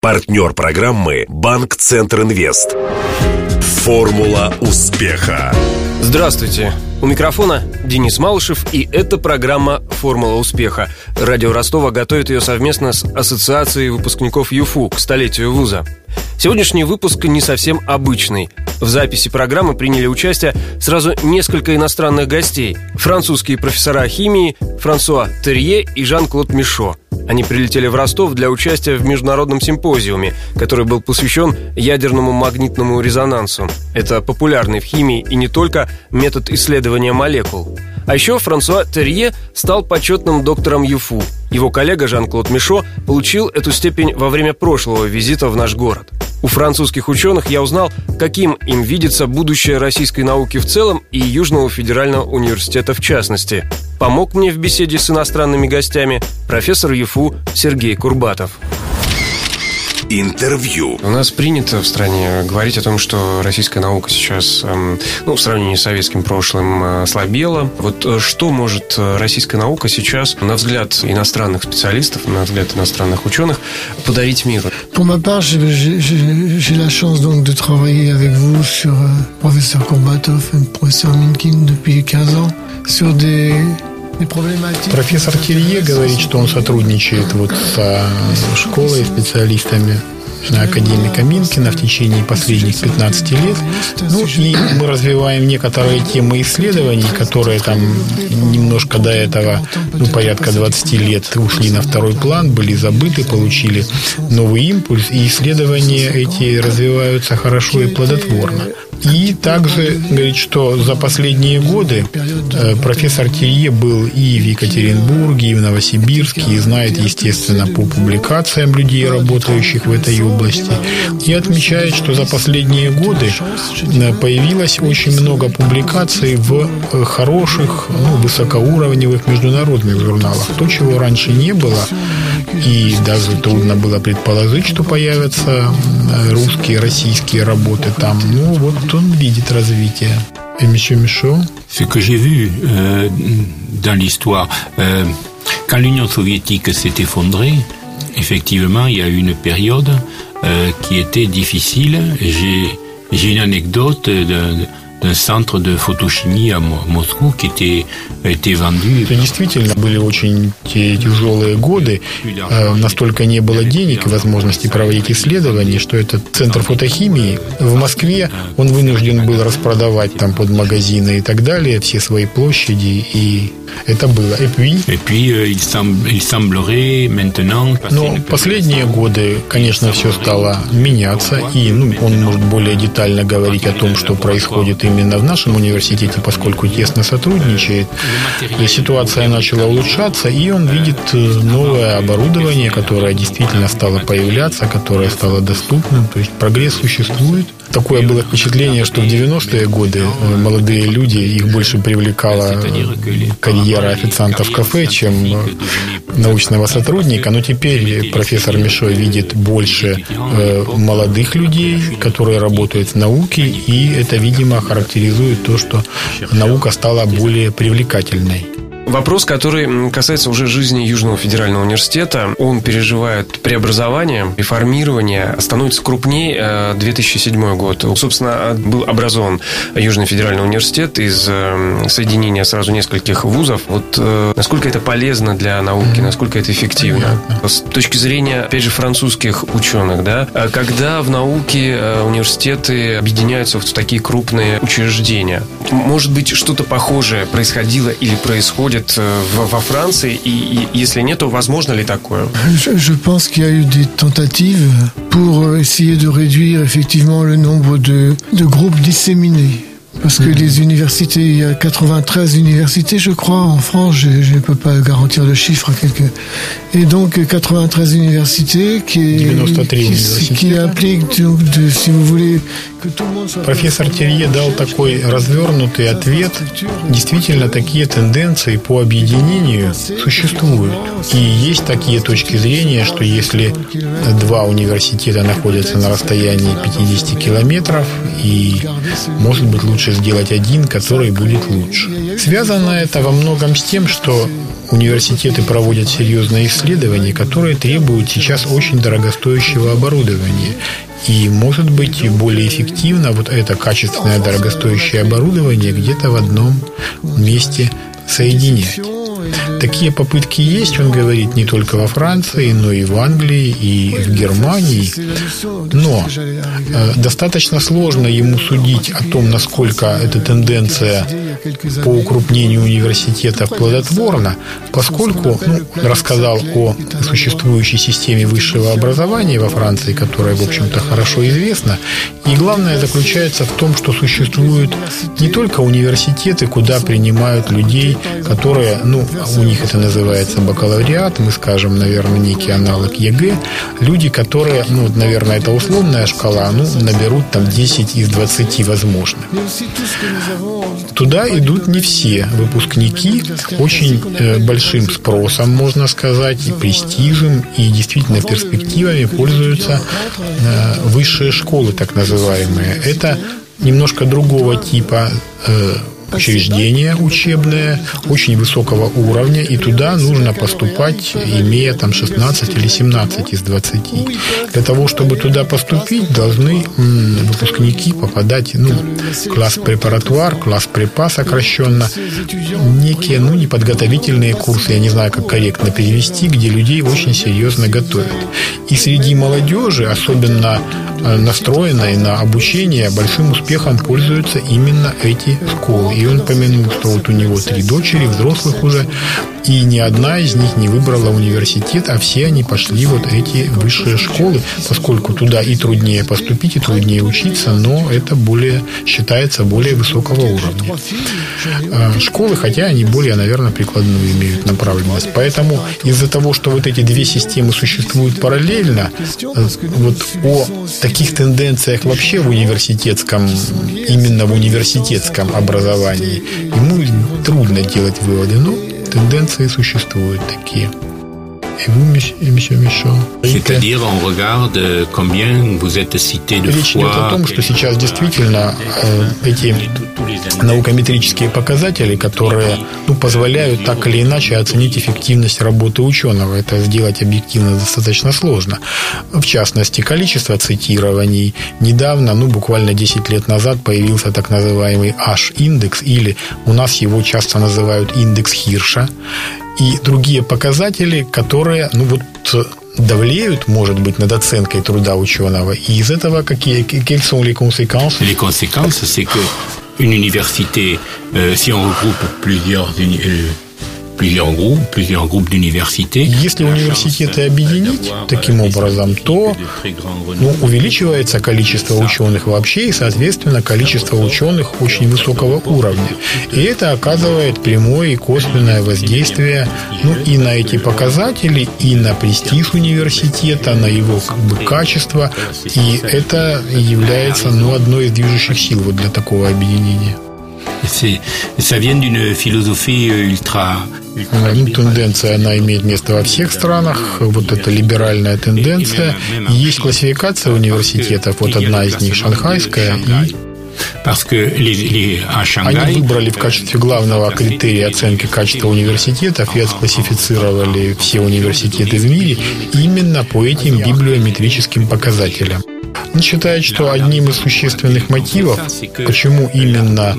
Партнер программы «Банк Центр Инвест». Формула успеха. Здравствуйте. У микрофона Денис Малышев, и это программа «Формула успеха». Радио Ростова готовит ее совместно с Ассоциацией выпускников ЮФУ к столетию вуза. Сегодняшний выпуск не совсем обычный. В записи программы приняли участие сразу несколько иностранных гостей. Французские профессора химии Франсуа Терье и Жан-Клод Мишо – они прилетели в Ростов для участия в международном симпозиуме, который был посвящен ядерному магнитному резонансу. Это популярный в химии и не только метод исследования молекул. А еще Франсуа Терье стал почетным доктором ЮФУ. Его коллега Жан-Клод Мишо получил эту степень во время прошлого визита в наш город. У французских ученых я узнал, каким им видится будущее российской науки в целом и Южного федерального университета в частности. Помог мне в беседе с иностранными гостями профессор ЮФУ Сергей Курбатов. Интервью. У нас принято в стране говорить о том, что российская наука сейчас, эм, ну, в сравнении с советским прошлым, э, слабела. Вот э, что может э, российская наука сейчас, на взгляд иностранных специалистов, на взгляд иностранных ученых, подарить миру? Pour ma part, j'ai la chance donc de travailler avec vous sur euh, professeur Kourbatov et professeur Minkin depuis 15 ans sur des Профессор Телье говорит, что он сотрудничает вот со школой, специалистами академика Минкина в течение последних 15 лет. Ну и мы развиваем некоторые темы исследований, которые там немножко до этого, ну, порядка 20 лет ушли на второй план, были забыты, получили новый импульс, и исследования эти развиваются хорошо и плодотворно. И также говорит, что за последние годы э, профессор Телье был и в Екатеринбурге, и в Новосибирске, и знает, естественно, по публикациям людей, работающих в этой области. И отмечает, что за последние годы э, появилось очень много публикаций в э, хороших, ну, высокоуровневых международных журналах. То, чего раньше не было, и даже трудно было предположить, что появятся русские, российские работы там. Ну, вот он видит развитие. Et Monsieur Michaud Ce que j'ai vu euh, dans l'histoire, euh, quand l'Union soviétique s'est effondrée, effectivement, il y a eu une période euh, qui était difficile. J'ai une anecdote de, d'un центр de фотохимии à Moscou, qui était, était vendu. Это действительно были очень тяжелые годы. А, настолько не было денег и возможности проводить исследования, что этот центр фотохимии в Москве, он вынужден был распродавать там под магазины и так далее все свои площади, и это было. Et puis, et puis euh, il, semble, il semblerait maintenant... Но последние годы, конечно, все стало меняться, и ну, он может более детально говорить о том, что происходит именно в нашем университете, поскольку тесно сотрудничает. Ситуация начала улучшаться, и он видит э, новое оборудование, которое действительно стало появляться, которое стало доступным. То есть прогресс существует. Такое было впечатление, что в 90-е годы э, молодые люди, их больше привлекала карьера официанта в кафе, чем э, научного сотрудника. Но теперь профессор Мишой видит больше молодых людей, которые работают в науке, и это, видимо, характеризует то, что наука стала более привлекательной. Вопрос, который касается уже жизни Южного федерального университета. Он переживает преобразование, реформирование, становится крупнее 2007 э, год. Собственно, был образован Южный федеральный университет из э, соединения сразу нескольких вузов. Вот э, насколько это полезно для науки, насколько это эффективно? С точки зрения, опять же, французских ученых, да, когда в науке университеты объединяются в такие крупные учреждения, может быть, что-то похожее происходило или происходит происходит э, во Франции? И, и если нет, то возможно ли такое? Je, je pense qu'il y a eu des tentatives pour essayer de réduire effectivement le nombre de, de groupes disséminés. Parce que les universités, il y a 93 universités, je crois, en France, je ne peux pas garantir le chiffre à quelques. Et donc 93 universités qui, qui, qui impliquent, donc, de, si vous voulez, Профессор Терье дал такой развернутый ответ. Действительно, такие тенденции по объединению существуют. И есть такие точки зрения, что если два университета находятся на расстоянии 50 километров, и, может быть, лучше сделать один, который будет лучше. Связано это во многом с тем, что университеты проводят серьезные исследования, которые требуют сейчас очень дорогостоящего оборудования. И, может быть, более эффективно вот это качественное дорогостоящее оборудование где-то в одном месте соединять. Такие попытки есть, он говорит, не только во Франции, но и в Англии, и в Германии. Но э, достаточно сложно ему судить о том, насколько эта тенденция по укрупнению университетов плодотворна, поскольку ну, рассказал о существующей системе высшего образования во Франции, которая, в общем-то, хорошо известна. И главное заключается в том, что существуют не только университеты, куда принимают людей, которые, ну, у них это называется бакалавриат, мы скажем, наверное, некий аналог ЕГЭ, люди, которые, ну, наверное, это условная шкала, ну, наберут там 10 из 20 возможных. Туда идут не все выпускники, очень э, большим спросом, можно сказать, и престижем, и действительно перспективами пользуются э, высшие школы, так называемые. Это немножко другого типа э, учреждение учебное очень высокого уровня, и туда нужно поступать, имея там 16 или 17 из 20. Для того, чтобы туда поступить, должны выпускники попадать, ну, класс препаратуар, класс препа сокращенно, некие, ну, неподготовительные курсы, я не знаю, как корректно перевести, где людей очень серьезно готовят. И среди молодежи, особенно э, настроенной на обучение, большим успехом пользуются именно эти школы. И он помянул, что вот у него три дочери, взрослых уже, и ни одна из них не выбрала университет, а все они пошли вот эти высшие школы, поскольку туда и труднее поступить, и труднее учиться, но это более считается более высокого уровня. А, школы, хотя они более, наверное, прикладную имеют направленность. Поэтому из-за того, что вот эти две системы существуют параллельно, вот о таких тенденциях вообще в университетском, именно в университетском образовании, ему трудно делать выводы. Но тенденции существуют такие. Et vous, monsieur Michaud C'est-à-dire, on regarde combien vous êtes cité de Речь идет о том, что сейчас действительно э, эти наукометрические показатели, которые ну, позволяют так или иначе оценить эффективность работы ученого. Это сделать объективно достаточно сложно. В частности, количество цитирований. Недавно, ну буквально 10 лет назад, появился так называемый H-индекс, или у нас его часто называют индекс Хирша и другие показатели, которые, ну вот, давлеют, может быть, над оценкой труда ученого. И из этого какие, quelles sont les conséquences Les conséquences, c'est que une université, euh, si on regroupe plusieurs euh, plusieurs groupes, plusieurs groupes d'universités. Если университеты объединить таким образом, то ну, увеличивается количество ученых вообще и, соответственно, количество ученых очень высокого уровня. И это оказывает прямое и косвенное воздействие ну, и на эти показатели, и на престиж университета, на его как бы, качество. И это является ну, одной из движущих сил вот для такого объединения. Ça vient d'une philosophie ultra Тенденция, она имеет место во всех странах. Вот эта либеральная тенденция. Есть классификация университетов. Вот одна из них шанхайская. И они выбрали в качестве главного критерия оценки качества университетов и отклассифицировали все университеты в мире именно по этим библиометрическим показателям. Он считает, что одним из существенных мотивов, почему именно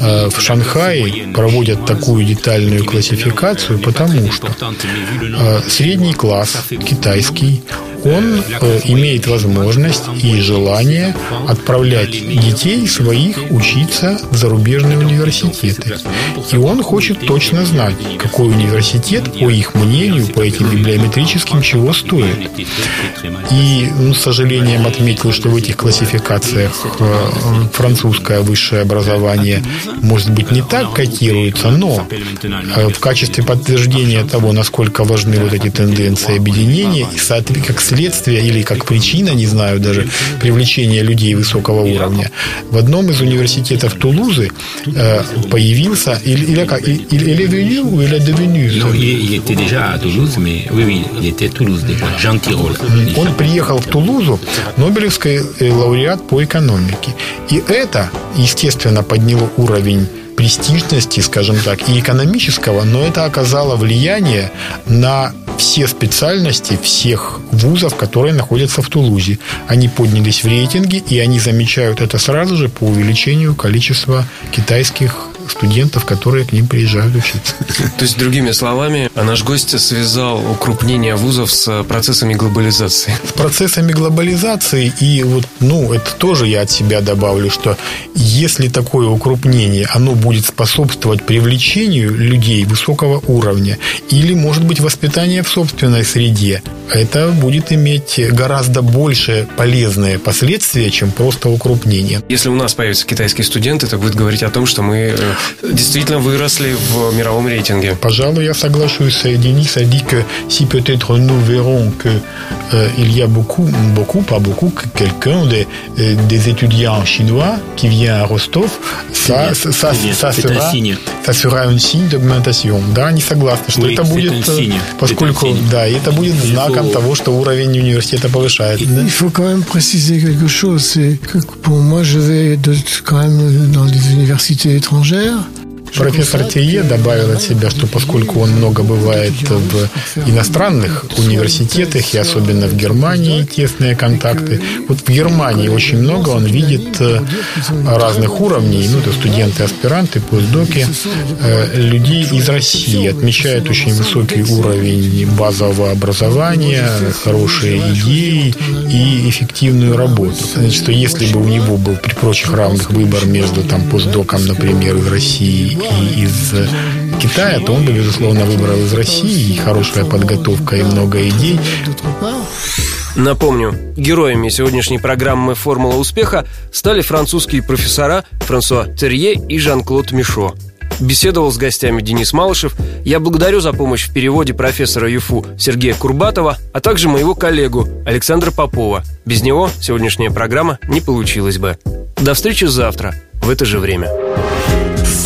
э, в Шанхае проводят такую детальную классификацию, потому что э, средний класс китайский, он э, имеет возможность и желание отправлять детей своих учиться в зарубежные университеты. И он хочет точно знать, какой университет, по их мнению, по этим библиометрическим, чего стоит. И, ну, с сожалением отметил, что в этих классификациях э, французское высшее образование, может быть, не так котируется, но э, в качестве подтверждения того, насколько важны вот эти тенденции объединения, и как следствие или как причина, не знаю даже, привлечения людей высокого уровня, в одном из университетов Тулузы э, появился, или, или как, или, venu, или Jean Tirole. Он приехал в Тулузу, Нобелевский лауреат по экономике. И это, естественно, подняло уровень престижности, скажем так, и экономического, но это оказало влияние на все специальности всех вузов, которые находятся в Тулузе. Они поднялись в рейтинге, и они замечают это сразу же по увеличению количества китайских студентов, которые к ним приезжают учиться. То есть, другими словами, наш гость связал укрупнение вузов с процессами глобализации. С процессами глобализации, и вот, ну, это тоже я от себя добавлю, что если такое укрупнение, оно будет способствовать привлечению людей высокого уровня, или, может быть, воспитание в собственной среде, это будет иметь гораздо больше полезные последствия, чем просто укрупнение. Если у нас появятся китайские студенты, это будет говорить о том, что мы э, действительно выросли в мировом рейтинге. Пожалуй, я соглашусь. Денис a dit que si peut-être nous verrons que euh, il y a beaucoup, beaucoup, pas beaucoup, quelqu'un des, euh, des étudiants chinois qui vient à Rostov, ça, ça, ça, ça sera, ça sera un signe d'augmentation. Да, не согласны, что oui, это будет, поскольку, да, это будет знаком того, что уровень университета повышается. Il faut quand même préciser quelque chose, c'est que pour moi, je vais de, quand même dans des universités étrangères. Профессор Тие добавил от себя, что поскольку он много бывает в иностранных университетах, и особенно в Германии тесные контакты, вот в Германии очень много он видит разных уровней, ну, это студенты, аспиранты, постдоки, людей из России, отмечают очень высокий уровень базового образования, хорошие идеи и эффективную работу. Значит, что если бы у него был при прочих равных выбор между там постдоком, например, из России и из Китая, то он бы, безусловно, выбрал из России. И хорошая подготовка, и много идей. Напомню, героями сегодняшней программы «Формула успеха» стали французские профессора Франсуа Терье и Жан-Клод Мишо. Беседовал с гостями Денис Малышев. Я благодарю за помощь в переводе профессора ЮФУ Сергея Курбатова, а также моего коллегу Александра Попова. Без него сегодняшняя программа не получилась бы. До встречи завтра в это же время.